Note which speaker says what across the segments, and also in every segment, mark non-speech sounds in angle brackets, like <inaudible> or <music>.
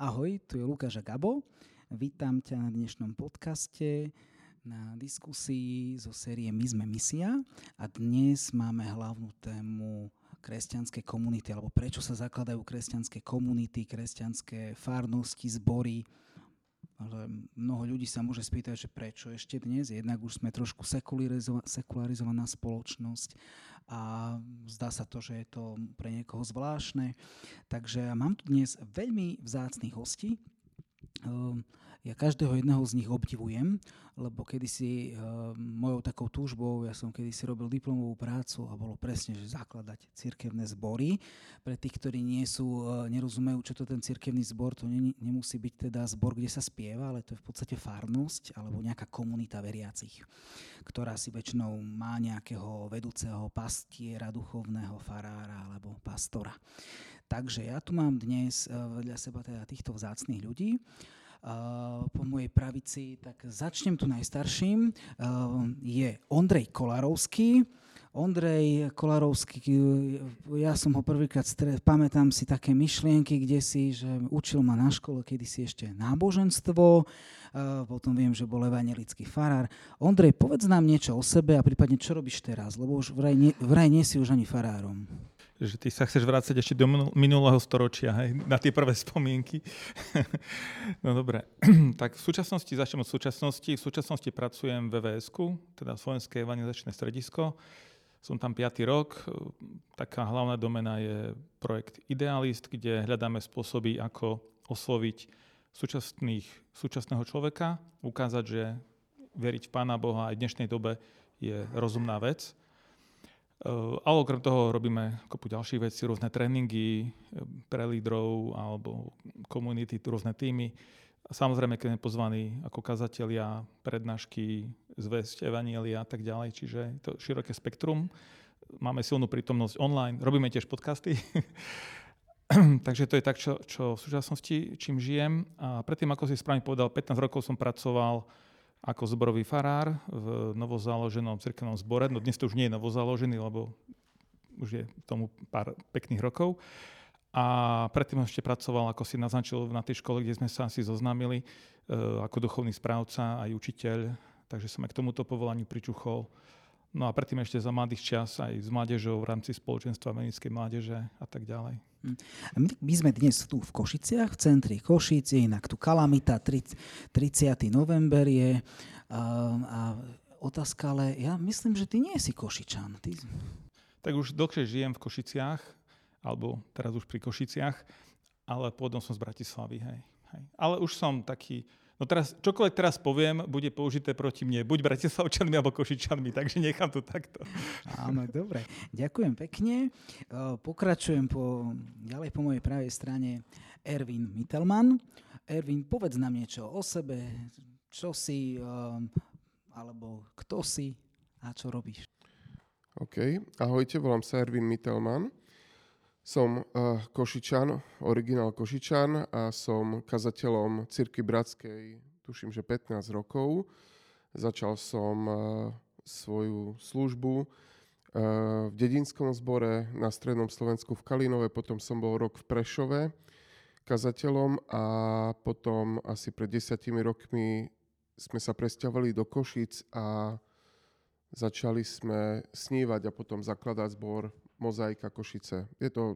Speaker 1: Ahoj, tu je Lukáš a Gabo. Vítam ťa na dnešnom podcaste na diskusii zo série My sme misia a dnes máme hlavnú tému kresťanské komunity alebo prečo sa zakladajú kresťanské komunity, kresťanské farnosti, zbory. Ale mnoho ľudí sa môže spýtať, že prečo ešte dnes. Jednak už sme trošku sekularizovaná spoločnosť a zdá sa to, že je to pre niekoho zvláštne. Takže mám tu dnes veľmi vzácných hostí. Ja každého jedného z nich obdivujem, lebo kedysi uh, mojou takou túžbou, ja som kedysi robil diplomovú prácu a bolo presne, že zakladať cirkevné zbory. Pre tých, ktorí nie sú, uh, nerozumejú, čo to ten cirkevný zbor, to ne, nemusí byť teda zbor, kde sa spieva, ale to je v podstate farnosť alebo nejaká komunita veriacich, ktorá si väčšinou má nejakého vedúceho pastiera, duchovného farára alebo pastora. Takže ja tu mám dnes uh, vedľa seba teda týchto vzácných ľudí po mojej pravici, tak začnem tu najstarším. Je Ondrej Kolarovský. Ondrej Kolarovský, ja som ho prvýkrát stret, pamätám si také myšlienky, kde si, že učil ma na škole kedysi ešte náboženstvo, potom viem, že bol evangelický farár. Ondrej, povedz nám niečo o sebe a prípadne, čo robíš teraz, lebo už vraj nie, vraj nie si už ani farárom
Speaker 2: že ty sa chceš vrácať ešte do minulého storočia, hej, na tie prvé spomienky. <laughs> no dobre, <clears throat> tak v súčasnosti, začnem od súčasnosti, v súčasnosti pracujem v vvs teda Slovenské evangelizačné stredisko. Som tam 5. rok. Taká hlavná domena je projekt Idealist, kde hľadáme spôsoby, ako osloviť súčasných, súčasného človeka, ukázať, že veriť v Pána Boha aj v dnešnej dobe je rozumná vec ale okrem toho robíme kopu ďalších vecí, rôzne tréningy eh, pre lídrov alebo komunity, rôzne týmy. A samozrejme, keď sme pozvaní ako kazatelia, prednášky, zväzť, evanielia a tak ďalej, čiže to široké spektrum. Máme silnú prítomnosť online, robíme tiež podcasty. <laughs> Takže to je tak, čo, čo v súčasnosti, čím žijem. A predtým, ako si správne povedal, 15 rokov som pracoval ako zborový farár v novozaloženom cirkevnom zbore. No dnes to už nie je novozaložený, lebo už je tomu pár pekných rokov. A predtým ešte pracoval, ako si naznačil, na tej škole, kde sme sa asi zoznámili, e, ako duchovný správca aj učiteľ. Takže som aj k tomuto povolaniu pričuchol. No a predtým ešte za mladých čas aj s mládežou v rámci spoločenstva Menickej mládeže a tak ďalej.
Speaker 1: Hm. My, my sme dnes tu v Košiciach, v centri Košic, je inak tu Kalamita, 30. november je a, a otázka, ale ja myslím, že ty nie si Košičan. Ty...
Speaker 2: Tak už dlhšie žijem v Košiciach, alebo teraz už pri Košiciach, ale pôvodom som z Bratislavy, hej. hej. Ale už som taký No teraz, čokoľvek teraz poviem, bude použité proti mne, buď Bratislavčanmi alebo Košičanmi, takže nechám to takto.
Speaker 1: Áno, dobre. Ďakujem pekne. Pokračujem po, ďalej po mojej pravej strane Erwin Mittelman. Erwin, povedz nám niečo o sebe, čo si, alebo kto si a čo robíš.
Speaker 3: OK. Ahojte, volám sa Erwin Mittelman. Som uh, Košičan, originál Košičan a som kazateľom Cirky Bratskej, tuším, že 15 rokov. Začal som uh, svoju službu uh, v dedinskom zbore na Strednom Slovensku v Kalinove, potom som bol rok v Prešove kazateľom a potom asi pred desiatimi rokmi sme sa presťahovali do Košic a začali sme snívať a potom zakladať zbor Mozaika Košice. Je to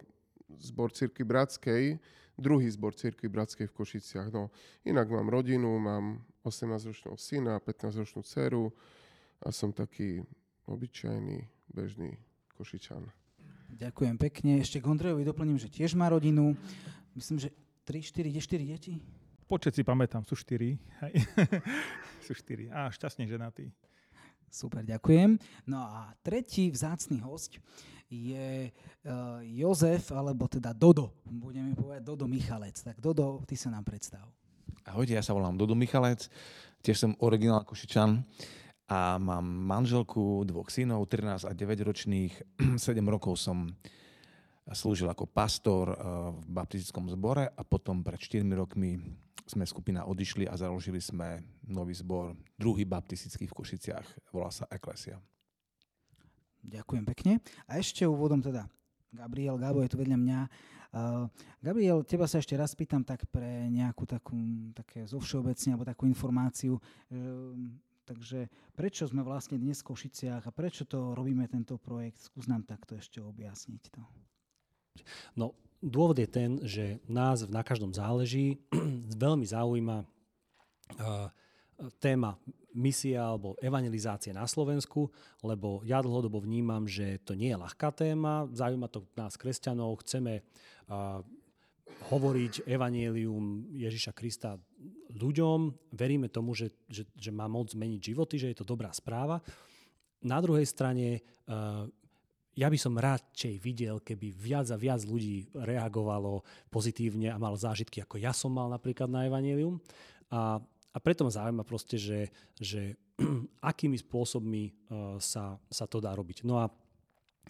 Speaker 3: zbor Cirky Bratskej, druhý zbor Cirky Bratskej v Košiciach. No, inak mám rodinu, mám 18-ročného syna, 15-ročnú dceru a som taký obyčajný, bežný Košičan.
Speaker 1: Ďakujem pekne. Ešte k Ondrejovi doplním, že tiež má rodinu. Myslím, že 3, 4, je 4 deti?
Speaker 2: Počet si pamätám, sú 4. <laughs> sú 4. A šťastne ženatý.
Speaker 1: Super, ďakujem. No a tretí vzácný host je uh, Jozef, alebo teda Dodo. Budeme povedať Dodo Michalec. Tak Dodo, ty sa nám predstav.
Speaker 4: Ahojte, ja sa volám Dodo Michalec, tiež som originál Košičan a mám manželku, dvoch synov, 13 a 9 ročných. 7 rokov som slúžil ako pastor eh, v baptistickom zbore a potom pred 4 rokmi sme skupina odišli a založili sme nový zbor, druhý baptistický v Košiciach, volá sa Eklesia.
Speaker 1: Ďakujem pekne. A ešte úvodom teda Gabriel, Gabo je tu vedľa mňa. Uh, Gabriel, teba sa ešte raz pýtam tak pre nejakú takú, také zovšeobecne, alebo takú informáciu. Uh, takže prečo sme vlastne dnes v Košiciach a prečo to robíme tento projekt? Skús nám takto ešte objasniť to.
Speaker 5: No, dôvod je ten, že nás na každom záleží. <clears throat> Veľmi zaujíma uh, téma misia alebo evangelizácie na Slovensku, lebo ja dlhodobo vnímam, že to nie je ľahká téma, zaujíma to nás kresťanov, chceme uh, hovoriť evanielium Ježiša Krista ľuďom, veríme tomu, že, že, že má moc zmeniť životy, že je to dobrá správa. Na druhej strane uh, ja by som radšej videl, keby viac a viac ľudí reagovalo pozitívne a malo zážitky, ako ja som mal napríklad na Evangelium. A a preto ma zaujíma proste, že, že <clears throat> akými spôsobmi uh, sa, sa to dá robiť. No a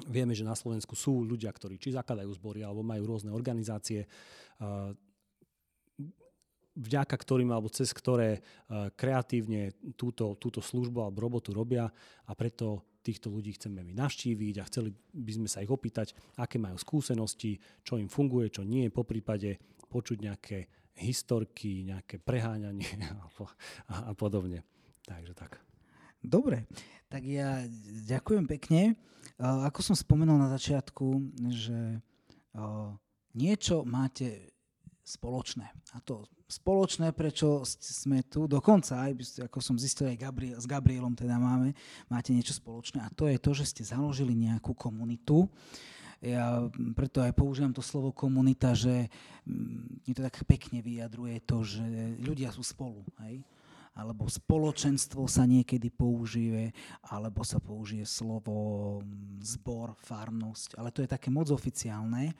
Speaker 5: vieme, že na Slovensku sú ľudia, ktorí či zakladajú zbory, alebo majú rôzne organizácie, uh, vďaka ktorým alebo cez ktoré uh, kreatívne túto, túto službu alebo robotu robia a preto týchto ľudí chceme my navštíviť a chceli by sme sa ich opýtať, aké majú skúsenosti, čo im funguje, čo nie, po prípade počuť nejaké historky, nejaké preháňanie <laughs> a, a podobne. Takže tak.
Speaker 1: Dobre, tak ja ďakujem pekne. Ako som spomenul na začiatku, že niečo máte spoločné. A to spoločné, prečo sme tu, dokonca aj, ako som zistil, aj Gabriel, s Gabrielom teda máme, máte niečo spoločné a to je to, že ste založili nejakú komunitu, ja preto aj používam to slovo komunita, že mm, je to tak pekne vyjadruje to, že ľudia sú spolu. Hej? alebo spoločenstvo sa niekedy použije, alebo sa použije slovo mm, zbor, farnosť, ale to je také moc oficiálne.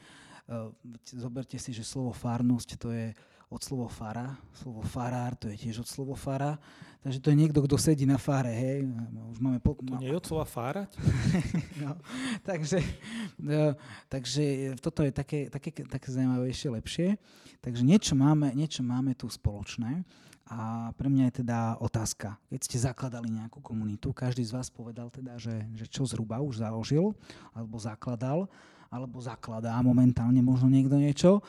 Speaker 1: Zoberte si, že slovo farnosť to je od slovo fara, slovo farár, to je tiež od slovo fara, takže to je niekto, kto sedí na fare, hej.
Speaker 2: Už máme po... To nie je od slova fárať? <laughs>
Speaker 1: no, takže, no, takže toto je také, také, také zaujímavejšie, lepšie. Takže niečo máme, niečo máme tu spoločné. A pre mňa je teda otázka, keď ste zakladali nejakú komunitu, každý z vás povedal teda, že, že čo zhruba už založil, alebo zakladal, alebo zakladá momentálne možno niekto niečo,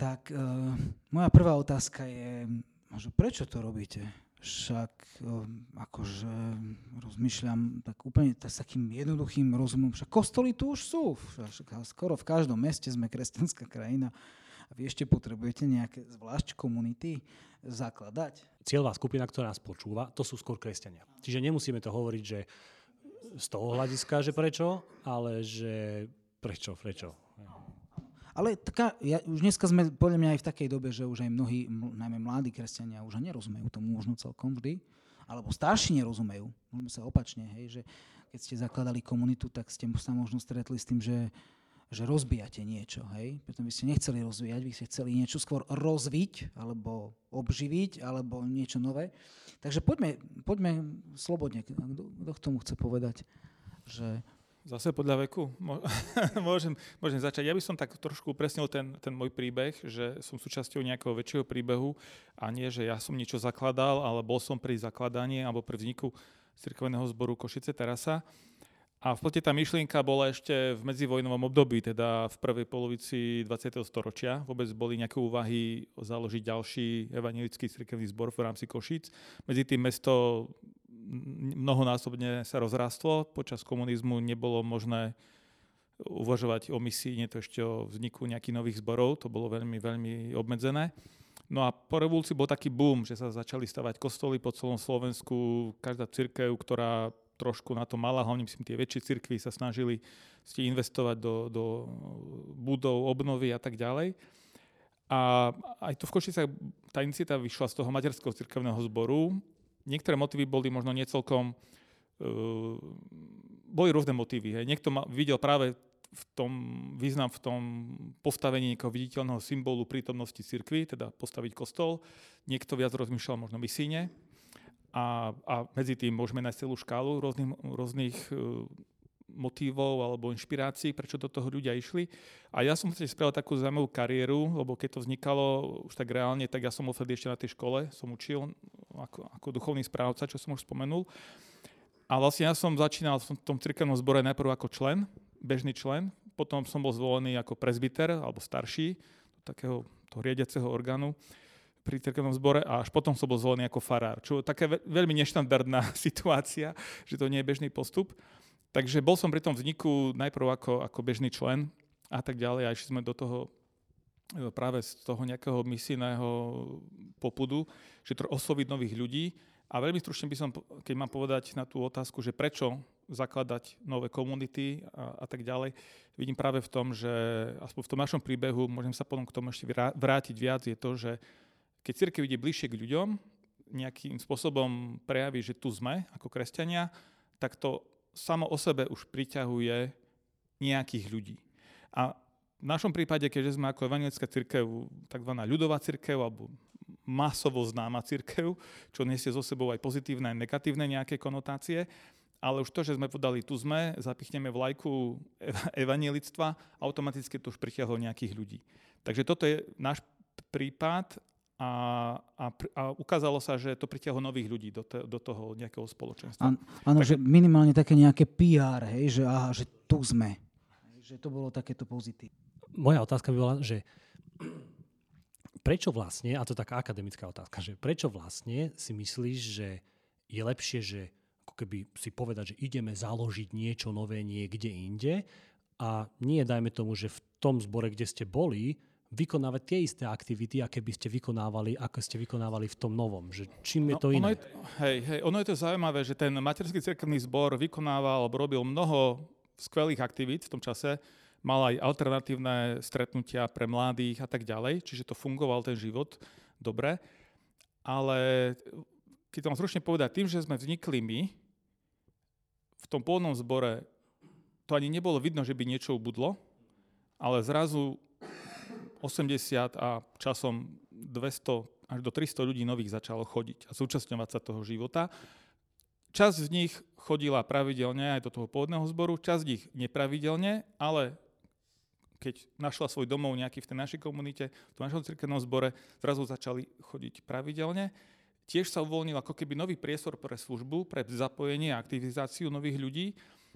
Speaker 1: tak uh, moja prvá otázka je, že prečo to robíte? Však uh, akože rozmýšľam tak úplne tak, s takým jednoduchým rozumom, však kostoly tu už sú, však skoro v každom meste sme kresťanská krajina a vy ešte potrebujete nejaké zvlášť komunity zakladať.
Speaker 5: Cieľová skupina, ktorá nás počúva, to sú skôr kresťania. Čiže nemusíme to hovoriť, že z toho hľadiska, že prečo, ale že prečo, prečo.
Speaker 1: Ale taká, ja, už dneska sme podľa mňa aj v takej dobe, že už aj mnohí, najmä mladí kresťania, už nerozumejú tomu možno celkom vždy, alebo starší nerozumejú. Môžeme sa opačne, hej, že keď ste zakladali komunitu, tak ste sa možno stretli s tým, že, že rozbijate niečo, hej. Preto by ste nechceli rozvíjať, by ste chceli niečo skôr rozviť, alebo obživiť, alebo niečo nové. Takže poďme, poďme slobodne. Kto k tomu chce povedať? Že
Speaker 2: Zase podľa veku? <laughs> môžem, môžem začať. Ja by som tak trošku upresnil ten, ten môj príbeh, že som súčasťou nejakého väčšieho príbehu a nie, že ja som niečo zakladal, ale bol som pri zakladaní alebo pri vzniku cirkevného zboru Košice Terasa. A v podstate tá myšlienka bola ešte v medzivojnovom období, teda v prvej polovici 20. storočia. Vôbec boli nejaké úvahy založiť ďalší evangelický cirkevný zbor v rámci Košic. Medzi tým mesto mnohonásobne sa rozrastlo. Počas komunizmu nebolo možné uvažovať o misii, nie to ešte o vzniku nejakých nových zborov, to bolo veľmi, veľmi obmedzené. No a po revolúcii bol taký boom, že sa začali stavať kostoly po celom Slovensku. Každá církev, ktorá trošku na to mala, hlavne myslím tie väčšie cirkvy sa snažili ste investovať do, do budov, obnovy a tak ďalej. A aj tu v Košicách tá iniciatíva vyšla z toho maďarského cirkevného zboru, niektoré motívy boli možno niecelkom... Uh, boli rôzne motívy. Hej. Niekto ma videl práve v tom význam v tom postavení nejakého viditeľného symbolu prítomnosti cirkvi, teda postaviť kostol. Niekto viac rozmýšľal možno misíne. A, a medzi tým môžeme nájsť celú škálu rôznych, rôznych uh, motívov alebo inšpirácií, prečo do toho ľudia išli. A ja som vlastne spravil takú zaujímavú kariéru, lebo keď to vznikalo už tak reálne, tak ja som vtedy ešte na tej škole, som učil ako, ako duchovný správca, čo som už spomenul. A vlastne ja som začínal v tom cirkevnom zbore najprv ako člen, bežný člen, potom som bol zvolený ako prezbiter alebo starší do takého toho riadiaceho orgánu pri cirkevnom zbore a až potom som bol zvolený ako farár, čo je také veľmi neštandardná <laughs> situácia, že to nie je bežný postup. Takže bol som pri tom vzniku najprv ako, ako bežný člen a tak ďalej a išli sme do toho e, práve z toho nejakého misijného popudu, že to osloviť nových ľudí. A veľmi stručne by som, keď mám povedať na tú otázku, že prečo zakladať nové komunity a, a tak ďalej, vidím práve v tom, že aspoň v tom našom príbehu, môžem sa potom k tomu ešte vrátiť viac, je to, že keď církev ide bližšie k ľuďom, nejakým spôsobom prejaví, že tu sme ako kresťania, tak to samo o sebe už priťahuje nejakých ľudí. A v našom prípade, keďže sme ako evangelická církev, tzv. ľudová církev alebo masovo známa církev, čo nesie so sebou aj pozitívne, aj negatívne nejaké konotácie, ale už to, že sme podali tu sme, zapichneme vlajku evanielictva, automaticky to už pritiahlo nejakých ľudí. Takže toto je náš prípad a, a, a ukázalo sa, že to pritiahlo nových ľudí do, te, do toho nejakého spoločenstva.
Speaker 1: áno, že minimálne také nejaké PR, hej, že, aha, že tu sme. Že to bolo takéto pozitívne.
Speaker 5: Moja otázka by bola, že prečo vlastne, a to je taká akademická otázka, že prečo vlastne si myslíš, že je lepšie, že ako keby si povedať, že ideme založiť niečo nové niekde inde a nie dajme tomu, že v tom zbore, kde ste boli, vykonávať tie isté aktivity, aké by ste vykonávali, ako ste vykonávali v tom novom. Že čím je no, to iné?
Speaker 2: Ono je, hej, hej, ono je to zaujímavé, že ten materský cirkevný zbor vykonával alebo robil mnoho skvelých aktivít v tom čase, mal aj alternatívne stretnutia pre mladých a tak ďalej, čiže to fungoval ten život dobre. Ale keď to mám stručne povedať, tým, že sme vznikli my, v tom pôvodnom zbore to ani nebolo vidno, že by niečo ubudlo, ale zrazu 80 a časom 200 až do 300 ľudí nových začalo chodiť a zúčastňovať sa toho života. Časť z nich chodila pravidelne aj do toho pôvodného zboru, časť z nich nepravidelne, ale keď našla svoj domov nejaký v tej našej komunite, v tom našom cirkevnom zbore, zrazu začali chodiť pravidelne. Tiež sa uvoľnil ako keby nový priestor pre službu, pre zapojenie a aktivizáciu nových ľudí.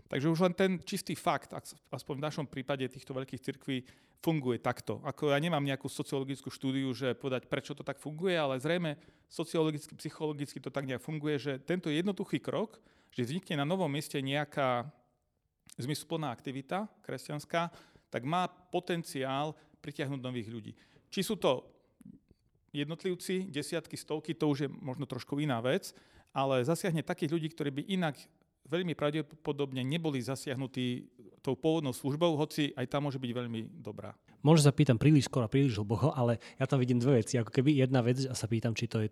Speaker 2: Takže už len ten čistý fakt, aspoň v našom prípade týchto veľkých cirkví, funguje takto. Ako ja nemám nejakú sociologickú štúdiu, že povedať, prečo to tak funguje, ale zrejme sociologicky, psychologicky to tak nejak funguje, že tento jednoduchý krok, že vznikne na novom mieste nejaká zmysluplná aktivita kresťanská, tak má potenciál pritiahnuť nových ľudí. Či sú to jednotlivci, desiatky, stovky, to už je možno trošku iná vec, ale zasiahne takých ľudí, ktorí by inak veľmi pravdepodobne neboli zasiahnutí tou pôvodnou službou, hoci aj tá môže byť veľmi dobrá.
Speaker 5: Možno sa pýtam príliš skoro, príliš hlboko, ale ja tam vidím dve veci. Ako keby jedna vec a sa pýtam, či to je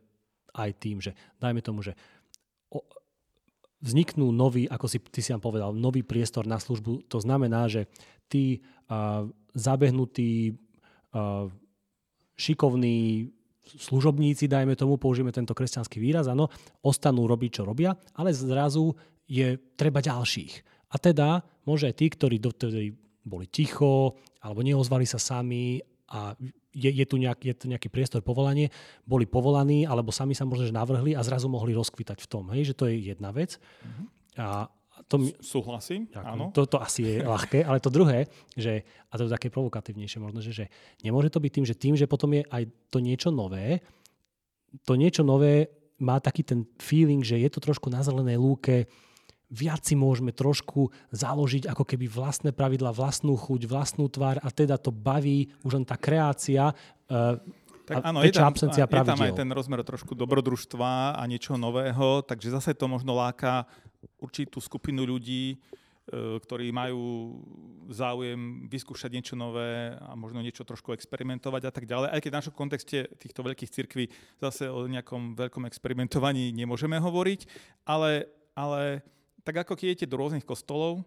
Speaker 5: aj tým, že dajme tomu, že o, vzniknú nový, ako si ty si vám povedal, nový priestor na službu. To znamená, že tí uh, zabehnutí, uh, šikovní služobníci, dajme tomu, použijeme tento kresťanský výraz, áno, ostanú robiť, čo robia, ale zrazu je treba ďalších. A teda môže aj tí, ktorí dovtedy boli ticho alebo neozvali sa sami a je, je, tu nejak, je tu nejaký priestor povolanie, boli povolaní alebo sami sa možno navrhli a zrazu mohli rozkvitať v tom. Hej, že to je jedna vec. Uh-huh. A to mi,
Speaker 2: Súhlasím, áno.
Speaker 5: To, to asi je ľahké, ale to druhé, že, a to je také provokatívnejšie možno, že, že nemôže to byť tým, že tým, že potom je aj to niečo nové, to niečo nové má taký ten feeling, že je to trošku na zelenej lúke, viac si môžeme trošku založiť ako keby vlastné pravidla, vlastnú chuť, vlastnú tvár a teda to baví už len tá kreácia uh,
Speaker 2: tak áno, je tam, je tam aj ten rozmer trošku dobrodružstva a niečoho nového, takže zase to možno láka určitú skupinu ľudí, e, ktorí majú záujem vyskúšať niečo nové a možno niečo trošku experimentovať a tak ďalej. Aj keď v našom kontexte týchto veľkých cirkví zase o nejakom veľkom experimentovaní nemôžeme hovoriť, ale, ale tak ako keď idete do rôznych kostolov,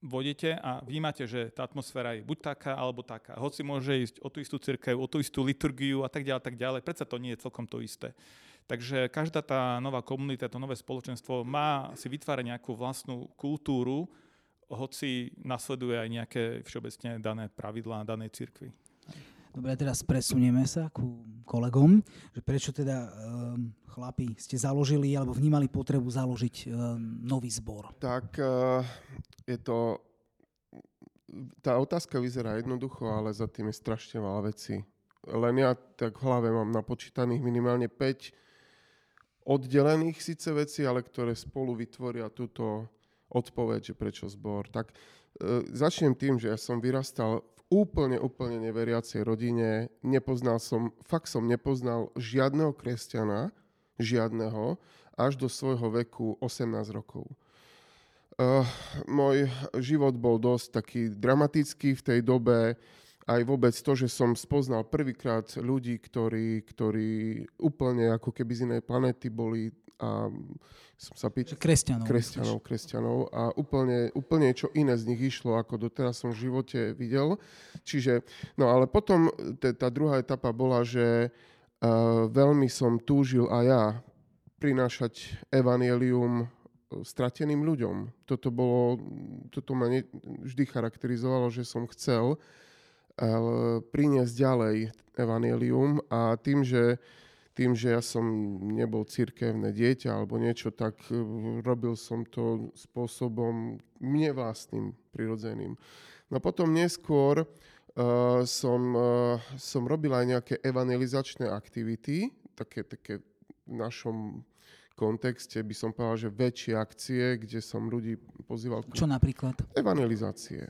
Speaker 2: vodete a vnímate, že tá atmosféra je buď taká, alebo taká. Hoci môže ísť o tú istú cirkev, o tú istú liturgiu a tak ďalej, tak ďalej. Predsa to nie je celkom to isté. Takže každá tá nová komunita, to nové spoločenstvo má si vytvárať nejakú vlastnú kultúru, hoci nasleduje aj nejaké všeobecne dané pravidlá danej cirkvi.
Speaker 1: Dobre, teraz presunieme sa ku kolegom, že prečo teda um, chlapi ste založili alebo vnímali potrebu založiť um, nový zbor?
Speaker 3: Tak uh, je to tá otázka vyzerá jednoducho, ale za tým je strašne veľa vecí. Len ja tak v hlave mám napočítaných minimálne 5 oddelených síce veci, ale ktoré spolu vytvoria túto odpoveď, že prečo zbor. Tak e, začnem tým, že ja som vyrastal v úplne, úplne neveriacej rodine. Nepoznal som, fakt som nepoznal žiadneho kresťana, žiadneho, až do svojho veku 18 rokov. Uh, môj život bol dosť taký dramatický v tej dobe. Aj vôbec to, že som spoznal prvýkrát ľudí, ktorí, ktorí úplne ako keby z inej planety boli a som sa pýtal...
Speaker 1: Kresťanov.
Speaker 3: Kresťanov, kresťanov. A úplne, úplne čo iné z nich išlo, ako doteraz som v živote videl. Čiže, no ale potom tá druhá etapa bola, že uh, veľmi som túžil aj ja prinášať evanielium strateným ľuďom. Toto, bolo, toto ma ne, vždy charakterizovalo, že som chcel uh, priniesť ďalej evanelium a tým, že tým, že ja som nebol cirkevné dieťa alebo niečo, tak uh, robil som to spôsobom mne vlastným, prirodzeným. No potom neskôr uh, som, uh, som robil aj nejaké evangelizačné aktivity, také, také v našom kontexte by som povedal, že väčšie akcie, kde som ľudí pozýval...
Speaker 1: Čo napríklad?
Speaker 3: Evangelizácie.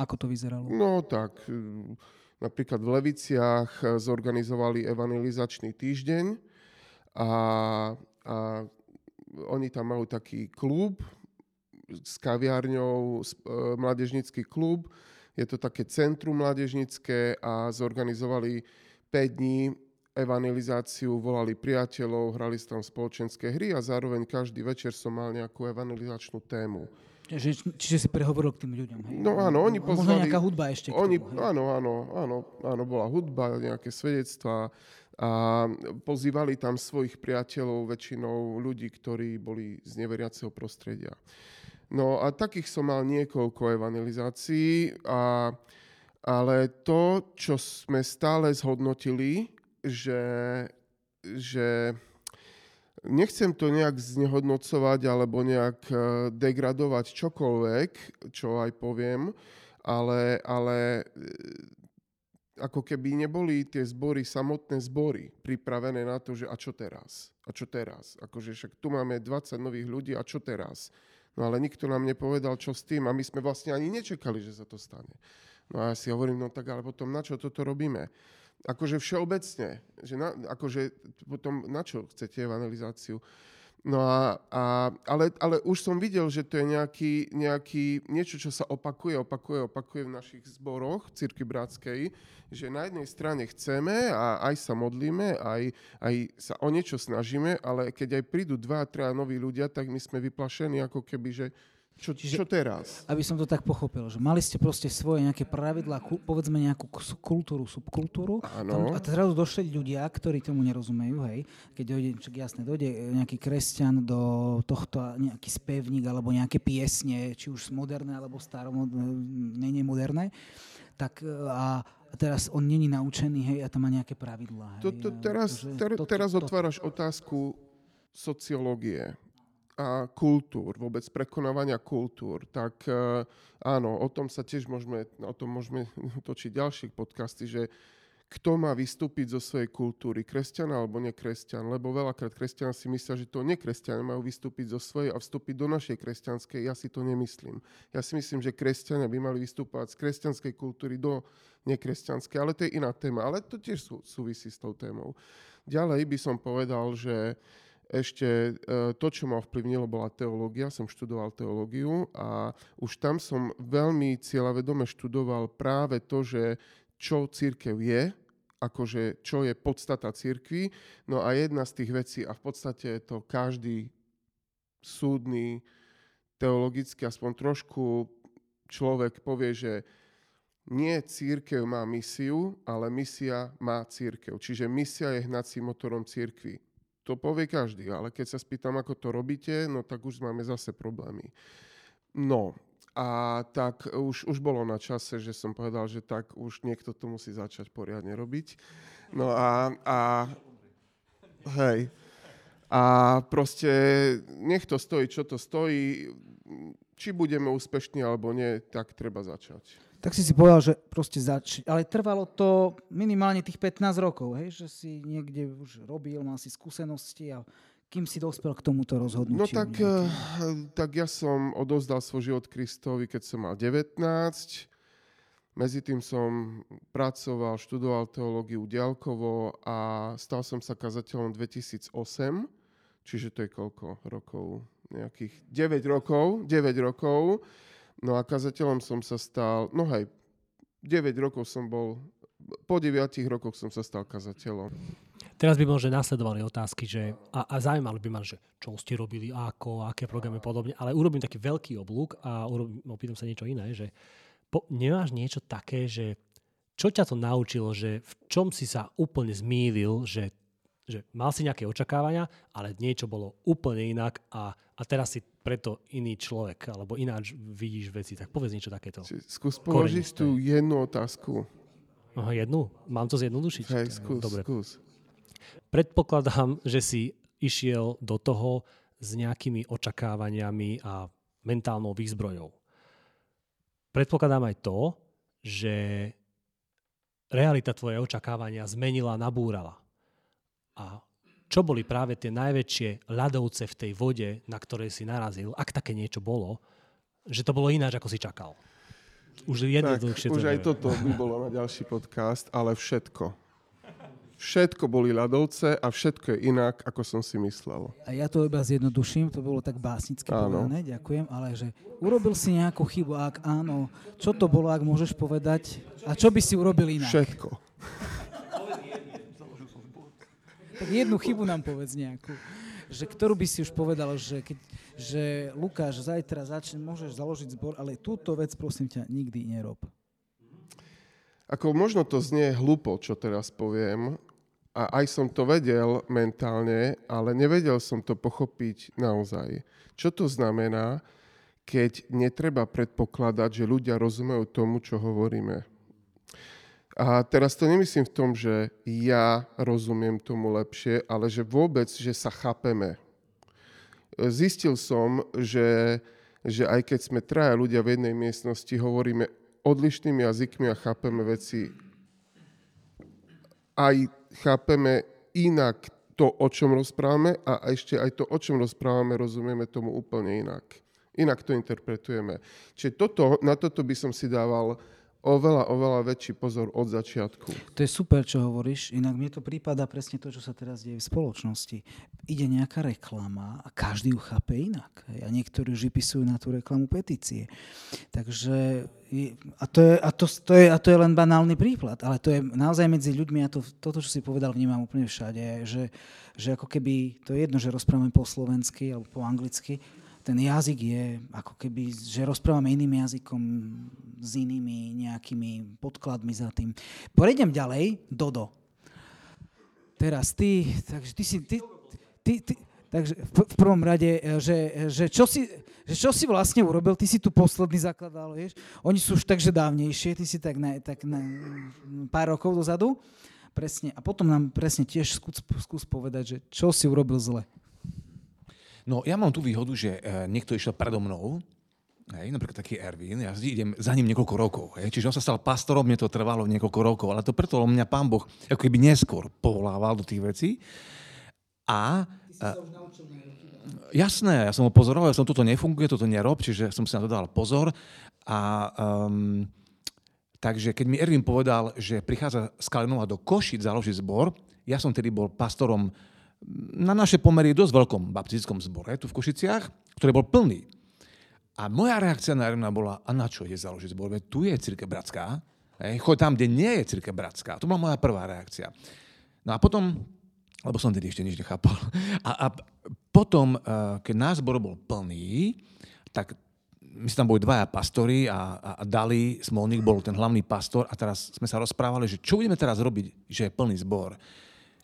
Speaker 1: Ako to vyzeralo?
Speaker 3: No tak, napríklad v Leviciach zorganizovali evangelizačný týždeň a, a oni tam majú taký klub s kaviárňou, e, mládežnický klub. Je to také centrum mládežnické a zorganizovali 5 dní evangelizáciu, volali priateľov, hrali tam spoločenské hry a zároveň každý večer som mal nejakú evangelizačnú tému.
Speaker 1: Čiže, čiže si prehovoril k tým ľuďom. Hej?
Speaker 3: No áno, oni pozvali...
Speaker 1: Možno nejaká hudba ešte
Speaker 3: oni,
Speaker 1: tomu,
Speaker 3: Áno, áno, áno, áno, bola hudba, nejaké svedectvá a pozývali tam svojich priateľov, väčšinou ľudí, ktorí boli z neveriaceho prostredia. No a takých som mal niekoľko evangelizácií, a, ale to, čo sme stále zhodnotili, že, že nechcem to nejak znehodnocovať alebo nejak e, degradovať čokoľvek, čo aj poviem, ale, ale e, ako keby neboli tie zbory, samotné zbory pripravené na to, že a čo teraz? A čo teraz? Akože však tu máme 20 nových ľudí a čo teraz? No ale nikto nám nepovedal, čo s tým a my sme vlastne ani nečakali, že sa to stane. No a ja si hovorím, no tak ale potom na čo toto robíme? Akože všeobecne, že na, akože potom na čo chcete evangelizáciu? No a, a ale, ale už som videl, že to je nejaký, nejaký, niečo, čo sa opakuje, opakuje, opakuje v našich zboroch Cirky Bratskej, že na jednej strane chceme a aj sa modlíme, aj, aj sa o niečo snažíme, ale keď aj prídu dva, traja noví ľudia, tak my sme vyplašení ako keby, že čo, Čiže, čo teraz?
Speaker 1: Aby som to tak pochopil, že mali ste proste svoje nejaké pravidlá, povedzme nejakú kultúru, subkultúru.
Speaker 3: Áno.
Speaker 1: A teraz došli ľudia, ktorí tomu nerozumejú, hej. Keď dojde, čak jasne, dojde nejaký kresťan do tohto, nejaký spevník alebo nejaké piesne, či už moderné alebo staromodné, moderné, tak a a teraz on není naučený, hej, a tam má nejaké pravidlá.
Speaker 3: Hej, to, to, teraz, ter, teraz otváraš otázku sociológie a kultúr, vôbec prekonávania kultúr, tak e, áno, o tom sa tiež môžeme, o tom môžeme <laughs> točiť ďalšie podcasty, že kto má vystúpiť zo svojej kultúry, kresťan alebo nekresťan, lebo veľakrát kresťan si myslia, že to nekresťania majú vystúpiť zo svojej a vstúpiť do našej kresťanskej. Ja si to nemyslím. Ja si myslím, že kresťania by mali vystúpať z kresťanskej kultúry do nekresťanskej, ale to je iná téma. Ale to tiež sú, súvisí s tou témou. Ďalej by som povedal, že ešte e, to, čo ma ovplyvnilo, bola teológia. Som študoval teológiu a už tam som veľmi cieľavedome študoval práve to, že čo církev je, akože čo je podstata církvy. No a jedna z tých vecí, a v podstate to každý súdny, teologický, aspoň trošku človek povie, že nie církev má misiu, ale misia má církev. Čiže misia je hnacím motorom církvy. To povie každý, ale keď sa spýtam, ako to robíte, no tak už máme zase problémy. No, a tak už, už bolo na čase, že som povedal, že tak už niekto to musí začať poriadne robiť. No a, a hej, a proste nech to stojí, čo to stojí. či budeme úspešní alebo nie, tak treba začať.
Speaker 1: Tak si si povedal, že proste zač... Ale trvalo to minimálne tých 15 rokov, hej? že si niekde už robil, mal si skúsenosti a kým si dospel k tomuto rozhodnutiu?
Speaker 3: No tak, uh, tak ja som odovzdal svoj život Kristovi, keď som mal 19. Medzi tým som pracoval, študoval teológiu diálkovo a stal som sa kazateľom 2008, čiže to je koľko rokov? Nejakých 9 rokov, 9 rokov. No a kazateľom som sa stal, no hej, 9 rokov som bol, po 9 rokoch som sa stal kazateľom.
Speaker 5: Teraz by možno nasledovali otázky, že, a, a zaujímali by ma, že čo ste robili, ako, aké programy podobne, ale urobím taký veľký oblúk a urobím, opýtam sa niečo iné, že po, nemáš niečo také, že čo ťa to naučilo, že v čom si sa úplne zmýlil, že že mal si nejaké očakávania, ale niečo bolo úplne inak a, a teraz si preto iný človek, alebo ináč vidíš veci. Tak povedz niečo takéto.
Speaker 3: Skús položiť tú jednu otázku.
Speaker 5: Aha, jednu? Mám to zjednodušiť?
Speaker 3: Hej, skús,
Speaker 5: Dobre.
Speaker 3: skús.
Speaker 5: Predpokladám, že si išiel do toho s nejakými očakávaniami a mentálnou výzbrojou. Predpokladám aj to, že realita tvoje očakávania zmenila, nabúrala. A čo boli práve tie najväčšie ľadovce v tej vode, na ktorej si narazil, ak také niečo bolo, že to bolo ináč, ako si čakal. Už jednoduchšie
Speaker 3: tak, už
Speaker 5: to
Speaker 3: aj toto by bolo na ďalší podcast, ale všetko. Všetko boli ľadovce a všetko je inak, ako som si myslel.
Speaker 1: A ja to iba zjednoduším, to bolo tak básnické
Speaker 3: Áno.
Speaker 1: povedané, ďakujem, ale že urobil si nejakú chybu, ak áno, čo to bolo, ak môžeš povedať, a čo by si urobil inak?
Speaker 3: Všetko.
Speaker 1: Tak jednu chybu nám povedz nejakú. Že ktorú by si už povedal, že, keď, že Lukáš, zajtra začne, môžeš založiť zbor, ale túto vec prosím ťa nikdy nerob.
Speaker 3: Ako možno to znie hlupo, čo teraz poviem, a aj som to vedel mentálne, ale nevedel som to pochopiť naozaj. Čo to znamená, keď netreba predpokladať, že ľudia rozumejú tomu, čo hovoríme. A teraz to nemyslím v tom, že ja rozumiem tomu lepšie, ale že vôbec, že sa chápeme. Zistil som, že, že aj keď sme traja ľudia v jednej miestnosti, hovoríme odlišnými jazykmi a chápeme veci aj chápeme inak to, o čom rozprávame a ešte aj to, o čom rozprávame, rozumieme tomu úplne inak. Inak to interpretujeme. Čiže toto, na toto by som si dával oveľa, oveľa väčší pozor od začiatku.
Speaker 1: To je super, čo hovoríš, inak mne to prípada presne to, čo sa teraz deje v spoločnosti. Ide nejaká reklama a každý ju chápe inak. A niektorí už vypisujú na tú reklamu petície. Takže a to, je, a, to, to je, a to je len banálny príklad, ale to je naozaj medzi ľuďmi, a to, toto, čo si povedal, vnímam úplne všade, že, že ako keby, to je jedno, že rozprávame po slovensky alebo po anglicky, ten jazyk je ako keby, že rozprávame iným jazykom s inými nejakými podkladmi za tým. Poredem ďalej, Dodo. Teraz ty, takže ty si, ty, ty, ty, takže v, prvom rade, že, že, čo si, že čo si vlastne urobil, ty si tu posledný zakladal, vieš, oni sú už takže dávnejšie, ty si tak, na, tak na pár rokov dozadu, presne, a potom nám presne tiež skús, skús povedať, že čo si urobil zle.
Speaker 4: No ja mám tú výhodu, že e, niekto išiel predo mnou, hej, napríklad taký Ervin, ja idem za ním niekoľko rokov, hej, čiže on sa stal pastorom, mne to trvalo niekoľko rokov, ale to preto mňa pán Boh ako keby neskôr povolával do tých vecí. A... a jasné, ja som ho pozoroval, ja som toto nefunguje, toto nerob, čiže som si na to dal pozor. A um, takže keď mi Ervin povedal, že prichádza z Kalinova do Košic založiť zbor, ja som tedy bol pastorom na naše pomery dosť veľkom baptistickom zbore tu v Košiciach, ktorý bol plný. A moja reakcia na Erna bola, a na čo je založiť zbor? Veď tu je církev bratská. Hej, choď tam, kde nie je církev bratská. To bola moja prvá reakcia. No a potom, lebo som tedy ešte nič nechápal, <laughs> a, a potom, eh, keď náš zbor bol plný, tak my tam boli dvaja pastori a, a, a Dali Smolník bol ten hlavný pastor a teraz sme sa rozprávali, že čo budeme teraz robiť, že je plný zbor.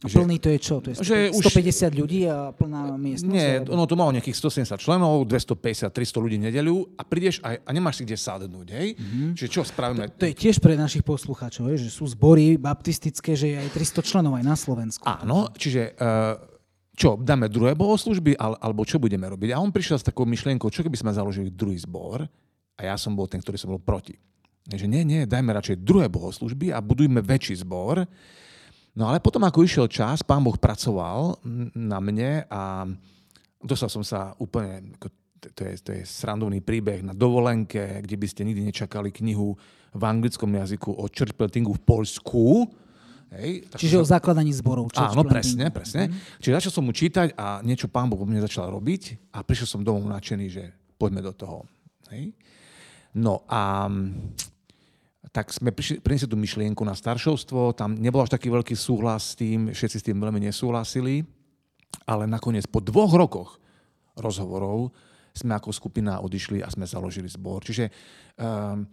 Speaker 1: A plný to je čo? To je 100,
Speaker 4: že
Speaker 1: 150 už, ľudí a plná miestnosť?
Speaker 4: Nie, alebo? ono to malo nejakých 170 členov, 250, 300 ľudí nedeľu a prídeš aj, a nemáš si kde sadnúť, hej? Mm-hmm. Čiže čo spravíme?
Speaker 1: To, to je tiež pre našich poslucháčov, že sú zbory baptistické, že je aj 300 členov aj na Slovensku.
Speaker 4: Áno, čiže uh, čo, dáme druhé bohoslužby, alebo čo budeme robiť? A on prišiel s takou myšlienkou, čo keby sme založili druhý zbor a ja som bol ten, ktorý som bol proti. Že nie, nie, dajme radšej druhé bohoslužby a budujme väčší zbor. No ale potom, ako išiel čas, pán Boh pracoval na mne a dostal som sa úplne, to je, to je srandovný príbeh na dovolenke, kde by ste nikdy nečakali knihu v anglickom jazyku o church plantingu v Polsku,
Speaker 1: Hej, Čiže o zakladaní zborov.
Speaker 4: Áno, presne, presne. Mm-hmm. Čiže začal som mu čítať a niečo pán Boh po mne začal robiť a prišiel som domov nadšený, že poďme do toho. Hej. No a tak sme prišli, priniesli tú myšlienku na staršovstvo, tam nebol až taký veľký súhlas s tým, všetci s tým veľmi nesúhlasili, ale nakoniec po dvoch rokoch rozhovorov sme ako skupina odišli a sme založili zbor. Čiže um,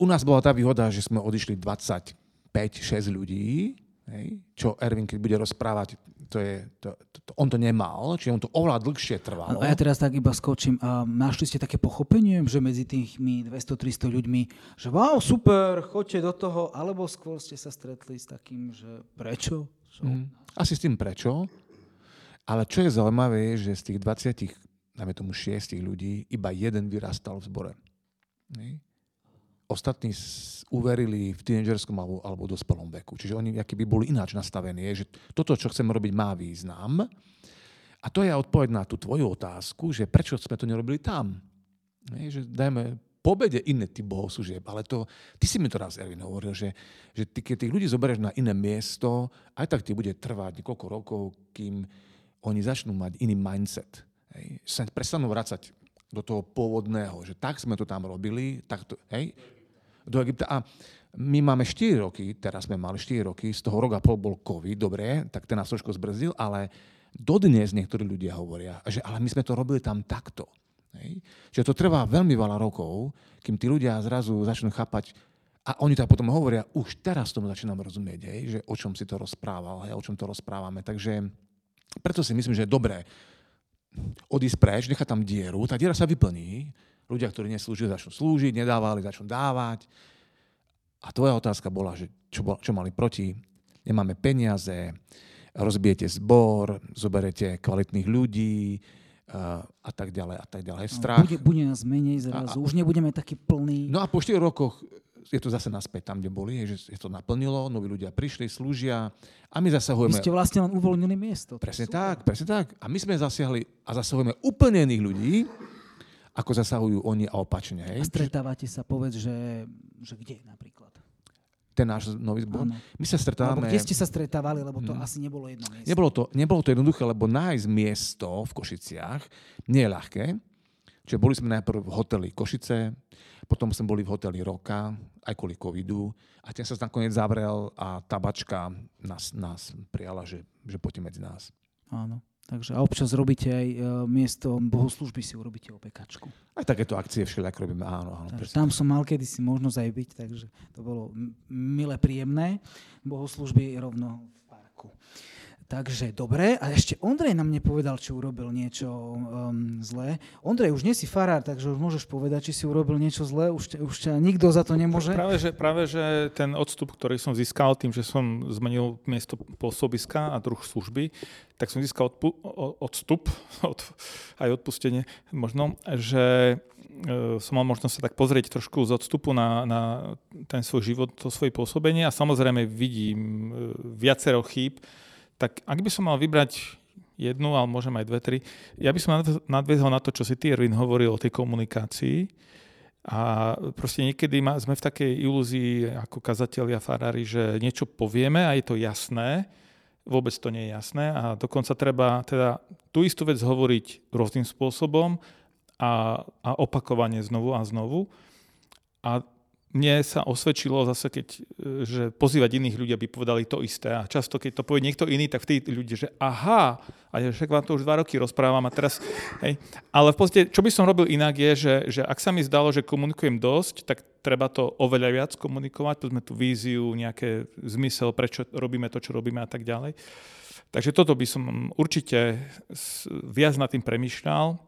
Speaker 4: u nás bola tá výhoda, že sme odišli 20 5-6 ľudí, hej, čo Erwin, keď bude rozprávať, to je, to, to, to, on to nemal, čiže on to oveľa dlhšie trvalo.
Speaker 1: A ja teraz tak iba skočím. A našli ste také pochopenie, že medzi tými 200-300 ľuďmi, že wow, super, choďte do toho, alebo skôr ste sa stretli s takým, že prečo?
Speaker 4: Mm, asi s tým prečo. Ale čo je zaujímavé, je, že z tých 20, dáme tomu 6 ľudí, iba jeden vyrastal v zbore. Hej ostatní uverili v tínedžerskom alebo, alebo dospelom veku. Čiže oni by boli ináč nastavení, že toto, čo chceme robiť, má význam. A to je odpoveď na tú tvoju otázku, že prečo sme to nerobili tam. Nie, že dajme pobede iné typ bohoslužieb, ale to, ty si mi to raz, Erwin, hovoril, že, že ty, keď tých ľudí zoberieš na iné miesto, aj tak ti bude trvať niekoľko rokov, kým oni začnú mať iný mindset. Hej. Sa prestanú vracať do toho pôvodného, že tak sme to tam robili, tak to, hej, do Egypta. A my máme 4 roky, teraz sme mali 4 roky, z toho roka pol bol COVID, dobre, tak ten nás trošku zbrzdil, ale dodnes niektorí ľudia hovoria, že ale my sme to robili tam takto. Hej. Čiže to trvá veľmi veľa rokov, kým tí ľudia zrazu začnú chápať, a oni tak potom hovoria, už teraz tomu začínam rozumieť, hej, že o čom si to rozprával, hej, o čom to rozprávame. Takže preto si myslím, že je dobré odísť preč, nechať tam dieru, tá diera sa vyplní, ľudia, ktorí neslúžili, začnú slúžiť, nedávali, začnú dávať. A tvoja otázka bola, že čo, čo mali proti, nemáme peniaze, rozbijete zbor, zoberete kvalitných ľudí uh, a tak ďalej a tak ďalej. No, Strach.
Speaker 1: Bude, bude nás menej zrazu, a, a, už nebudeme takí plní.
Speaker 4: No a po 4 rokoch je to zase naspäť tam, kde boli, že je to naplnilo, noví ľudia prišli, slúžia a my zasahujeme...
Speaker 1: Vy ste vlastne len uvoľnili miesto.
Speaker 4: Presne tak, presne tak. A my sme zasiahli a zasahujeme úplne iných ľudí, ako zasahujú oni a opačne. Hej?
Speaker 1: A stretávate sa, povedz, že, že kde napríklad?
Speaker 4: Ten náš nový zbor. Áno. My sa stretávame...
Speaker 1: Alebo kde ste sa stretávali, lebo to hmm. asi nebolo jedno miesto.
Speaker 4: Nebolo to, nebolo to jednoduché, lebo nájsť miesto v Košiciach nie je ľahké. Čiže boli sme najprv v hoteli Košice, potom sme boli v hoteli Roka, aj kvôli covidu. A ten sa nakoniec zavrel a tabačka nás, nás prijala, že, že poďte medzi nás.
Speaker 1: Áno. Takže a občas robíte aj uh, miesto bohoslužby si urobíte opekačku.
Speaker 4: Aj takéto akcie všelijak robíme, áno. áno
Speaker 1: takže tam som mal kedysi možnosť aj byť, takže to bolo milé, príjemné. Bohoslužby rovno v parku. Takže dobre, a ešte Ondrej nám nepovedal, či urobil niečo um, zlé. Ondrej, už nie si farár, takže už môžeš povedať, či si urobil niečo zlé, už ťa, už ťa nikto za to nemôže.
Speaker 2: Práve že, práve, že ten odstup, ktorý som získal tým, že som zmenil miesto pôsobiska a druh služby, tak som získal odpu- odstup, <laughs> od, aj odpustenie možno, že e, som mal možnosť sa tak pozrieť trošku z odstupu na, na ten svoj život, to svoje pôsobenie a samozrejme vidím e, viacero chýb, tak ak by som mal vybrať jednu, ale môžem aj dve, tri, ja by som nadviezol na to, čo si ty, Erwin, hovoril o tej komunikácii. A proste niekedy sme v takej ilúzii ako kazatelia farári, že niečo povieme a je to jasné, vôbec to nie je jasné a dokonca treba teda tú istú vec hovoriť rôznym spôsobom a, a opakovane znovu a znovu. A mne sa osvedčilo zase, keď, e, že pozývať iných ľudí, aby povedali to isté. A často, keď to povie niekto iný, tak vtedy ľudia, že aha, a ja však vám to už dva roky rozprávam a teraz, hej. Ale v podstate, čo by som robil inak je, že, že ak sa mi zdalo, že komunikujem dosť, tak treba to oveľa viac komunikovať, povedzme tú víziu, nejaké zmysel, prečo robíme to, čo robíme a tak ďalej. Takže toto by som určite viac nad tým premyšľal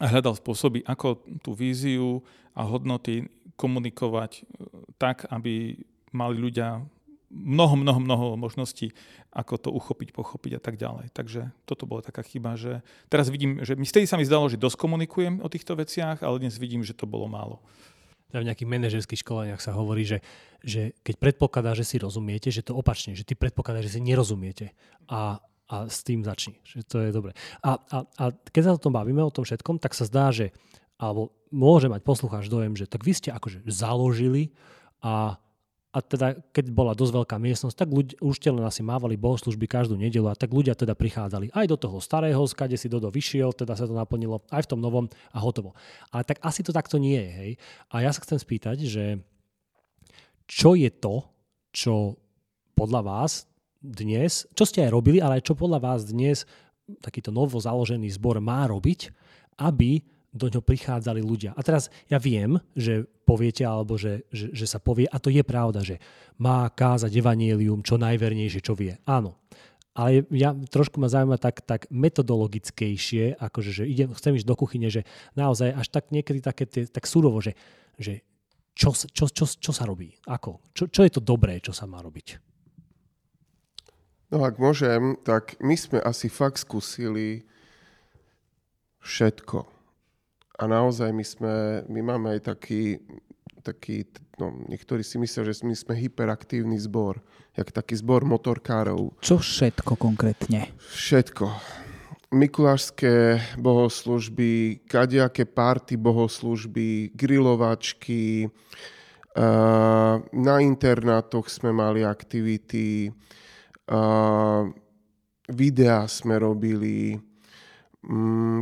Speaker 2: a hľadal spôsoby, ako tú víziu a hodnoty komunikovať e, tak, aby mali ľudia mnoho, mnoho, mnoho možností, ako to uchopiť, pochopiť a tak ďalej. Takže toto bola taká chyba, že teraz vidím, že mi vtedy sa mi zdalo, že dosť komunikujem o týchto veciach, ale dnes vidím, že to bolo málo.
Speaker 5: V nejakých manažerských školeniach sa hovorí, že, že keď predpokladá, že si rozumiete, že to opačne, že ty predpokladá, že si nerozumiete. A, a s tým začni. Že to je dobre. A, a, a keď sa o tom bavíme, o tom všetkom, tak sa zdá, že alebo môže mať poslucháč dojem, že tak vy ste akože založili a a teda keď bola dosť veľká miestnosť, tak ľudia, už len asi mávali bohoslužby každú nedelu a tak ľudia teda prichádzali aj do toho starého, skade si Dodo vyšiel, teda sa to naplnilo aj v tom novom a hotovo. Ale tak asi to takto nie je, hej. A ja sa chcem spýtať, že čo je to, čo podľa vás dnes, čo ste aj robili, ale aj čo podľa vás dnes takýto novo založený zbor má robiť, aby do ňoho prichádzali ľudia. A teraz ja viem, že poviete, alebo že, že, že sa povie, a to je pravda, že má kázať evanielium čo najvernejšie, čo vie. Áno. Ale ja trošku ma zaujíma tak, tak metodologickejšie, akože že idem, chcem ísť do kuchyne, že naozaj až tak niekedy také tie, tak surovo, že, že čo, čo, čo, čo sa robí, ako, čo, čo je to dobré, čo sa má robiť.
Speaker 3: No ak môžem, tak my sme asi fakt skúsili všetko a naozaj my, sme, my máme aj taký, taký no, niektorí si myslia, že my sme hyperaktívny zbor, jak taký zbor motorkárov.
Speaker 1: Čo všetko konkrétne?
Speaker 3: Všetko. Mikulášské bohoslužby, kadejaké párty bohoslužby, grilovačky, na internátoch sme mali aktivity, videá sme robili,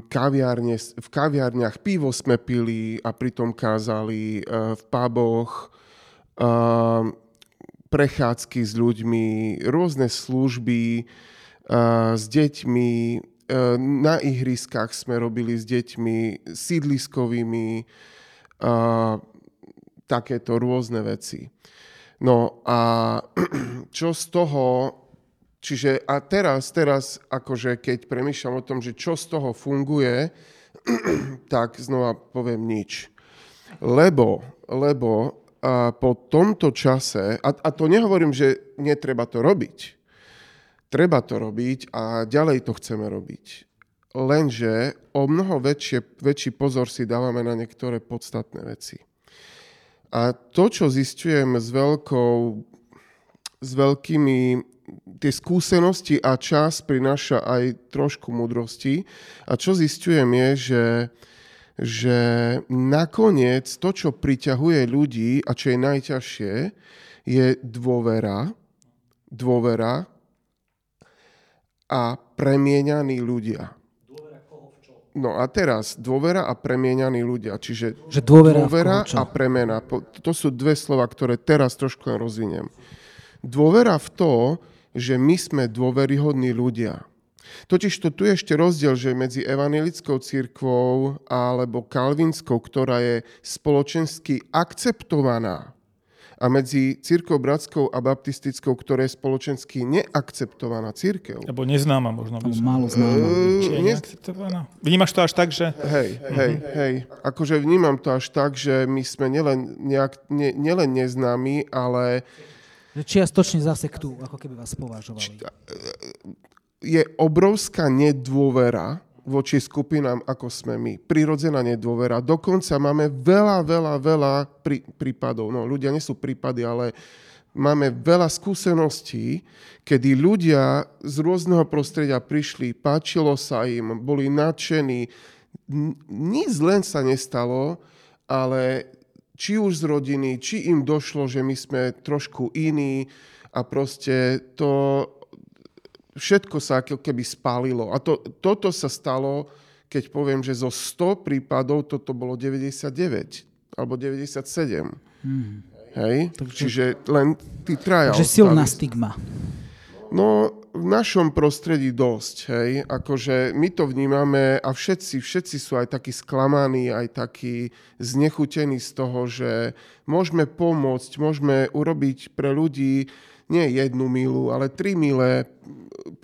Speaker 3: kaviárne, v kaviárniach pivo sme pili a pritom kázali, e, v puboch, e, prechádzky s ľuďmi, rôzne služby e, s deťmi, na ihriskách sme robili s deťmi, sídliskovými, takéto rôzne veci. No a <clears throat> čo z toho Čiže a teraz, teraz akože keď premýšľam o tom, že čo z toho funguje, <clears throat> tak znova poviem nič. Lebo, lebo a po tomto čase, a, a to nehovorím, že netreba to robiť. Treba to robiť a ďalej to chceme robiť. Lenže o mnoho väčšie, väčší pozor si dávame na niektoré podstatné veci. A to, čo zistujem s veľkou, s veľkými tie skúsenosti a čas prináša aj trošku mudrosti. A čo zistujem je, že, že nakoniec to, čo priťahuje ľudí a čo je najťažšie, je dôvera, dôvera a premieňaní ľudia. No a teraz dôvera a premieňaní ľudia. Čiže
Speaker 1: že dôvera,
Speaker 3: dôvera a premena. To sú dve slova, ktoré teraz trošku rozviniem. Dôvera v to, že my sme dôveryhodní ľudia. Totiž to tu je ešte rozdiel, že medzi evangelickou církvou alebo kalvinskou, ktorá je spoločensky akceptovaná, a medzi církou bratskou a baptistickou, ktorá je spoločensky neakceptovaná církev.
Speaker 2: Alebo neznáma možno.
Speaker 1: Alebo málo známa.
Speaker 2: Či je neakceptovaná? Vnímaš to až tak, že...
Speaker 3: Hej, hej, uh-huh. hej. Akože vnímam to až tak, že my sme nielen, nejak, ne, nielen neznámi, ale
Speaker 1: že čiastočne za sektu, ako keby vás považovali.
Speaker 3: Je obrovská nedôvera voči skupinám, ako sme my. Prirodzená nedôvera. Dokonca máme veľa, veľa, veľa prí, prípadov. No, ľudia nie sú prípady, ale máme veľa skúseností, kedy ľudia z rôzneho prostredia prišli, páčilo sa im, boli nadšení, nič len sa nestalo, ale či už z rodiny, či im došlo, že my sme trošku iní a proste to všetko sa ako keby spálilo. A to, toto sa stalo, keď poviem, že zo 100 prípadov toto bolo 99 alebo 97. Hmm. Hej? Takže, Čiže len tí traja
Speaker 1: Takže silná stigma.
Speaker 3: No, v našom prostredí dosť, hej. Akože my to vnímame a všetci, všetci sú aj takí sklamaní, aj takí znechutení z toho, že môžeme pomôcť, môžeme urobiť pre ľudí nie jednu milu, ale tri milé,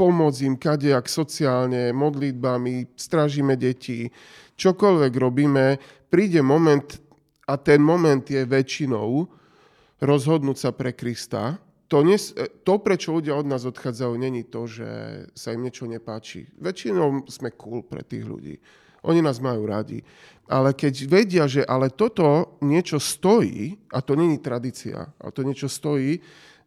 Speaker 3: pomôcť im kadejak sociálne, modlitbami, stražíme deti, čokoľvek robíme, príde moment, a ten moment je väčšinou, rozhodnúť sa pre Krista, to, nes, to, prečo ľudia od nás odchádzajú, není to, že sa im niečo nepáči. Väčšinou sme cool pre tých ľudí. Oni nás majú radi. Ale keď vedia, že ale toto niečo stojí, a to není tradícia, ale to niečo stojí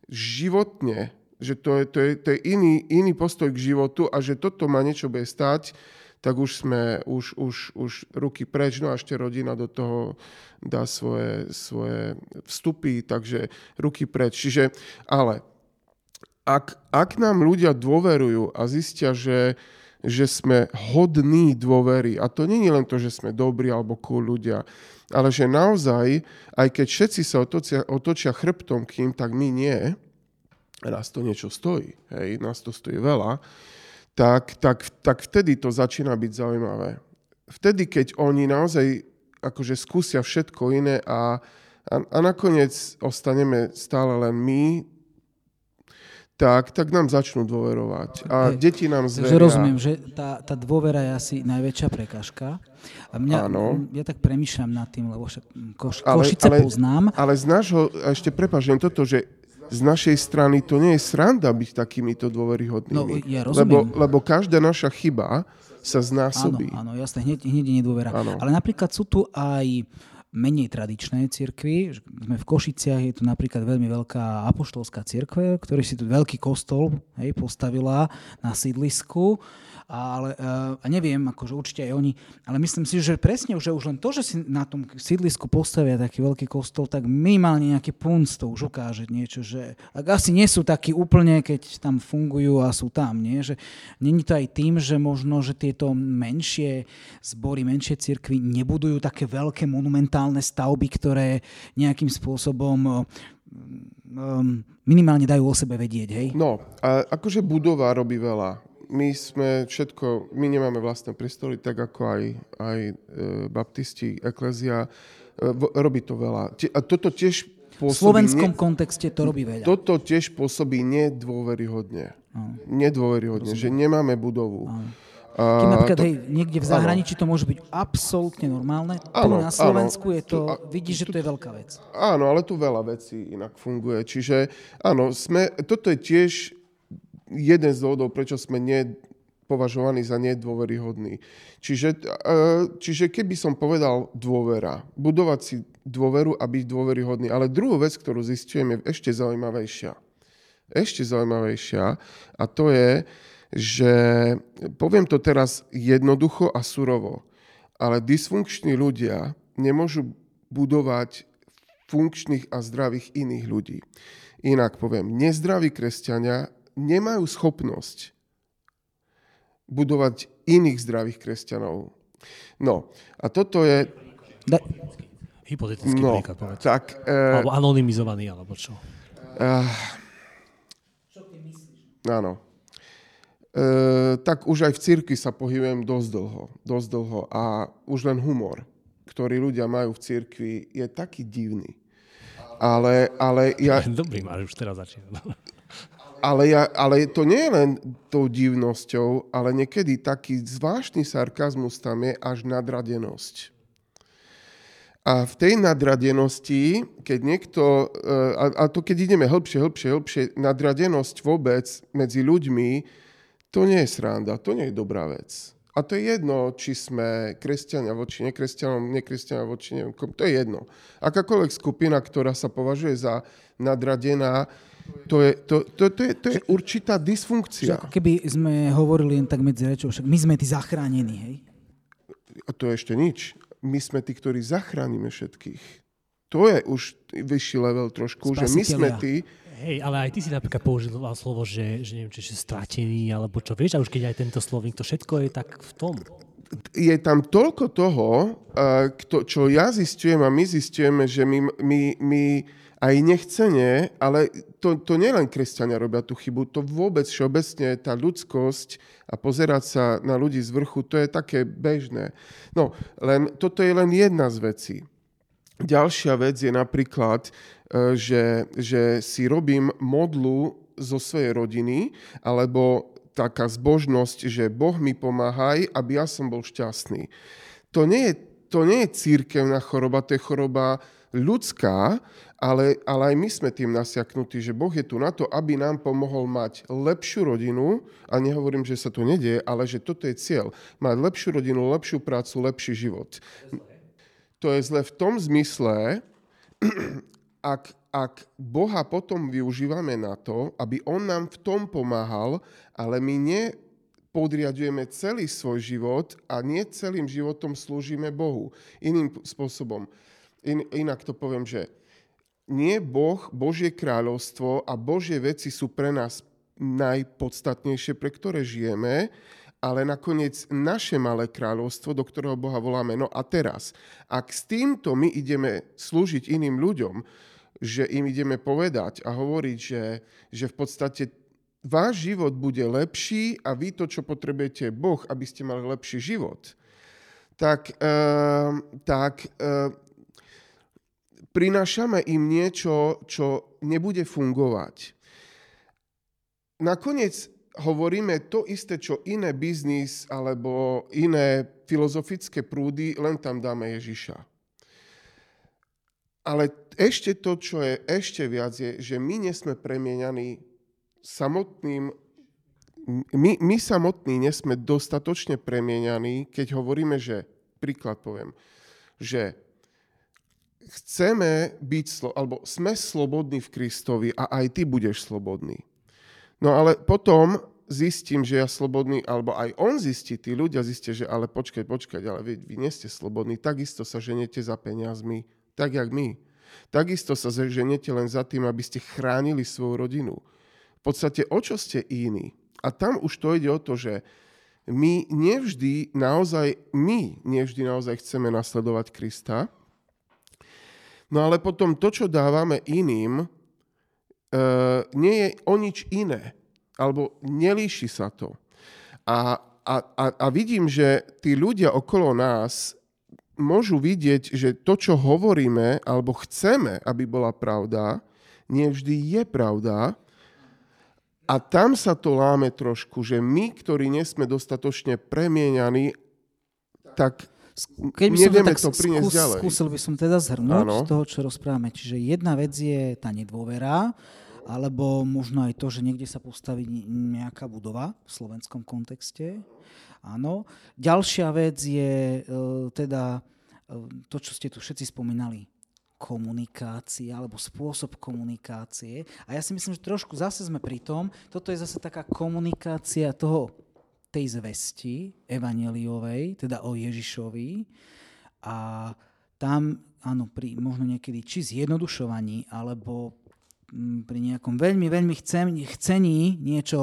Speaker 3: životne, že to je, to je, to je iný, iný postoj k životu a že toto ma niečo bude stať, tak už sme, už, už, už ruky preč, no a ešte rodina do toho dá svoje, svoje vstupy, takže ruky preč. Čiže, ale ak, ak nám ľudia dôverujú a zistia, že, že sme hodní dôvery, a to nie je len to, že sme dobrí alebo cool ľudia, ale že naozaj, aj keď všetci sa otočia, otočia chrbtom k tak my nie, nás to niečo stojí, hej, nás to stojí veľa, tak, tak, tak vtedy to začína byť zaujímavé. Vtedy, keď oni naozaj akože skúsia všetko iné a, a, a nakoniec ostaneme stále len my, tak, tak nám začnú dôverovať. A Hej. deti nám zveria.
Speaker 1: Takže rozumiem, že tá, tá dôvera je asi najväčšia prekažka. A mňa, Áno. ja tak premýšľam nad tým, lebo Koš, ale, Košice ale, poznám.
Speaker 3: Ale z nášho, ešte prepáčem toto, že z našej strany to nie je sranda byť takýmito dôveryhodnými. No,
Speaker 1: ja
Speaker 3: lebo, lebo každá naša chyba sa znásobí.
Speaker 1: Áno, áno jasné, hneď, hneď je nedôvera. Áno. Ale napríklad sú tu aj menej tradičné cirkvy. Sme v Košiciach, je tu napríklad veľmi veľká apoštolská cirkve, ktorý si tu veľký kostol hej, postavila na sídlisku ale uh, a neviem, akože určite aj oni, ale myslím si, že presne že už len to, že si na tom sídlisku postavia taký veľký kostol, tak minimálne nejaký punc to už ukáže niečo, že ak asi nie sú takí úplne, keď tam fungujú a sú tam, nie? že není to aj tým, že možno, že tieto menšie zbory, menšie cirkvy nebudujú také veľké monumentálne stavby, ktoré nejakým spôsobom um, minimálne dajú o sebe vedieť, hej?
Speaker 3: No, akože budova robí veľa my sme všetko, my nemáme vlastné priestory, tak ako aj, aj e, baptisti, eklezia, e, robí to veľa. A toto tiež
Speaker 1: pôsobí... V slovenskom ne, kontexte to robí veľa.
Speaker 3: Toto tiež pôsobí nedôveryhodne. No. Nedôveryhodne, Rozumiem. že nemáme budovu.
Speaker 1: Keď napríklad to, hej, niekde v zahraničí áno. to môže byť absolútne normálne, tu na Slovensku áno, je to, a, vidíš, že to je veľká vec.
Speaker 3: Áno, ale tu veľa vecí inak funguje. Čiže áno, sme, toto je tiež jeden z dôvodov, prečo sme nepovažovaní za nedôveryhodní. Čiže, e, čiže keby som povedal dôvera, budovať si dôveru a byť dôveryhodný. Ale druhú vec, ktorú zistujem, je ešte zaujímavejšia. Ešte zaujímavejšia a to je, že poviem to teraz jednoducho a surovo, ale dysfunkční ľudia nemôžu budovať funkčných a zdravých iných ľudí. Inak poviem, nezdraví kresťania nemajú schopnosť budovať iných zdravých kresťanov. No, a toto je...
Speaker 5: Da... Hypotetický no, príklad, povedz.
Speaker 3: Tak, uh,
Speaker 5: alebo anonymizovaný, alebo čo? Uh,
Speaker 3: áno. Uh, tak už aj v cirkvi sa pohybujem dosť dlho. Dosť dlho. A už len humor, ktorý ľudia majú v cirkvi, je taký divný. Ale, ale ja... <laughs>
Speaker 5: Dobrý máš, už teraz začína.
Speaker 3: Ale, ja, ale to nie je len tou divnosťou, ale niekedy taký zvláštny sarkazmus tam je až nadradenosť. A v tej nadradenosti, keď niekto, eh, a, to keď ideme hĺbšie, hĺbšie, hĺbšie, nadradenosť vôbec medzi ľuďmi, to nie je sranda, to nie je dobrá vec. A to je jedno, či sme kresťania voči nekresťanom, nekresťania voči neviem, to je jedno. Akákoľvek skupina, ktorá sa považuje za nadradená, to je, to, to, to, je, to je určitá dysfunkcia.
Speaker 1: Ako keby sme hovorili len tak medzi rečou, však my sme tí zachránení, hej?
Speaker 3: A to je ešte nič. My sme tí, ktorí zachránime všetkých. To je už vyšší level trošku, že my sme tí...
Speaker 5: Hej, ale aj ty si napríklad použil slovo, že, že neviem, či je stratený, alebo čo, vieš, a už keď aj tento slovník, to všetko je tak v tom.
Speaker 3: Je tam toľko toho, čo ja zistujem a my zistujeme, že my, my, my aj nechcene, ale to, to nielen kresťania robia tú chybu, to vôbec všeobecne tá ľudskosť a pozerať sa na ľudí z vrchu, to je také bežné. No, len toto je len jedna z vecí. Ďalšia vec je napríklad, e, že, že si robím modlu zo svojej rodiny, alebo taká zbožnosť, že Boh mi pomáhaj, aby ja som bol šťastný. To nie je, to nie je církevná choroba, to je choroba ľudská, ale, ale aj my sme tým nasiaknutí, že Boh je tu na to, aby nám pomohol mať lepšiu rodinu, a nehovorím, že sa to nedieje, ale že toto je cieľ. Mať lepšiu rodinu, lepšiu prácu, lepší život. To je zle v tom zmysle, <clears throat> ak, ak Boha potom využívame na to, aby On nám v tom pomáhal, ale my nepodriadujeme celý svoj život a nie celým životom slúžime Bohu. Iným spôsobom. In, inak to poviem, že nie Boh, Božie kráľovstvo a Božie veci sú pre nás najpodstatnejšie, pre ktoré žijeme, ale nakoniec naše malé kráľovstvo, do ktorého Boha voláme. No a teraz, ak s týmto my ideme slúžiť iným ľuďom, že im ideme povedať a hovoriť, že, že v podstate váš život bude lepší a vy to, čo potrebujete Boh, aby ste mali lepší život, tak, uh, tak uh, prinášame im niečo, čo nebude fungovať. Nakoniec hovoríme to isté, čo iné biznis alebo iné filozofické prúdy, len tam dáme Ježiša. Ale ešte to, čo je ešte viac, je, že my nesme premieňaní samotným, my, my samotní nesme dostatočne premieňaní, keď hovoríme, že, príklad poviem, že chceme byť, alebo sme slobodní v Kristovi a aj ty budeš slobodný. No ale potom zistím, že ja slobodný, alebo aj on zistí, tí ľudia zistia, že ale počkať, počkať, ale vy, vy nie ste slobodní, takisto sa ženete za peniazmi, tak jak my. Takisto sa ženete len za tým, aby ste chránili svoju rodinu. V podstate o čo ste iní? A tam už to ide o to, že my nevždy naozaj, my nevždy naozaj chceme nasledovať Krista, no ale potom to, čo dávame iným, e, nie je o nič iné, alebo nelíši sa to. A, a, a, a vidím, že tí ľudia okolo nás môžu vidieť, že to, čo hovoríme alebo chceme, aby bola pravda, nevždy je pravda. A tam sa to láme trošku, že my, ktorí nie sme dostatočne premieňaní, tak Keby som to, tak to skús, ďalej.
Speaker 1: skúsil by som teda zhrnúť ano. z toho, čo rozprávame. Čiže jedna vec je tá nedôvera, alebo možno aj to, že niekde sa postaví nejaká budova v slovenskom kontexte. Áno. Ďalšia vec je e, teda e, to, čo ste tu všetci spomínali, komunikácia alebo spôsob komunikácie. A ja si myslím, že trošku zase sme pri tom, toto je zase taká komunikácia toho, tej zvesti evaneliovej, teda o Ježišovi. A tam, áno, pri možno niekedy či zjednodušovaní, alebo pri nejakom veľmi, veľmi chcení niečo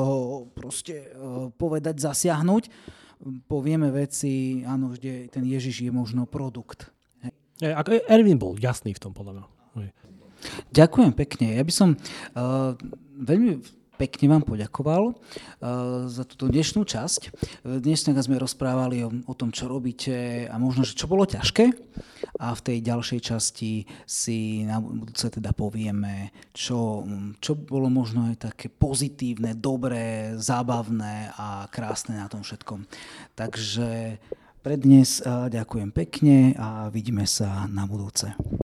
Speaker 1: proste e, povedať, zasiahnuť, povieme veci, áno, kde ten Ježiš je možno produkt.
Speaker 5: Hej. Ako Erwin bol jasný v tom, podľa mňa.
Speaker 1: Ďakujem pekne. Ja by som uh, veľmi pekne vám poďakoval uh, za túto dnešnú časť. Dnes sme rozprávali o, tom, čo robíte a možno, že čo bolo ťažké. A v tej ďalšej časti si na budúce teda povieme, čo, čo bolo možno aj také pozitívne, dobré, zábavné a krásne na tom všetkom. Takže pre dnes uh, ďakujem pekne a vidíme sa na budúce.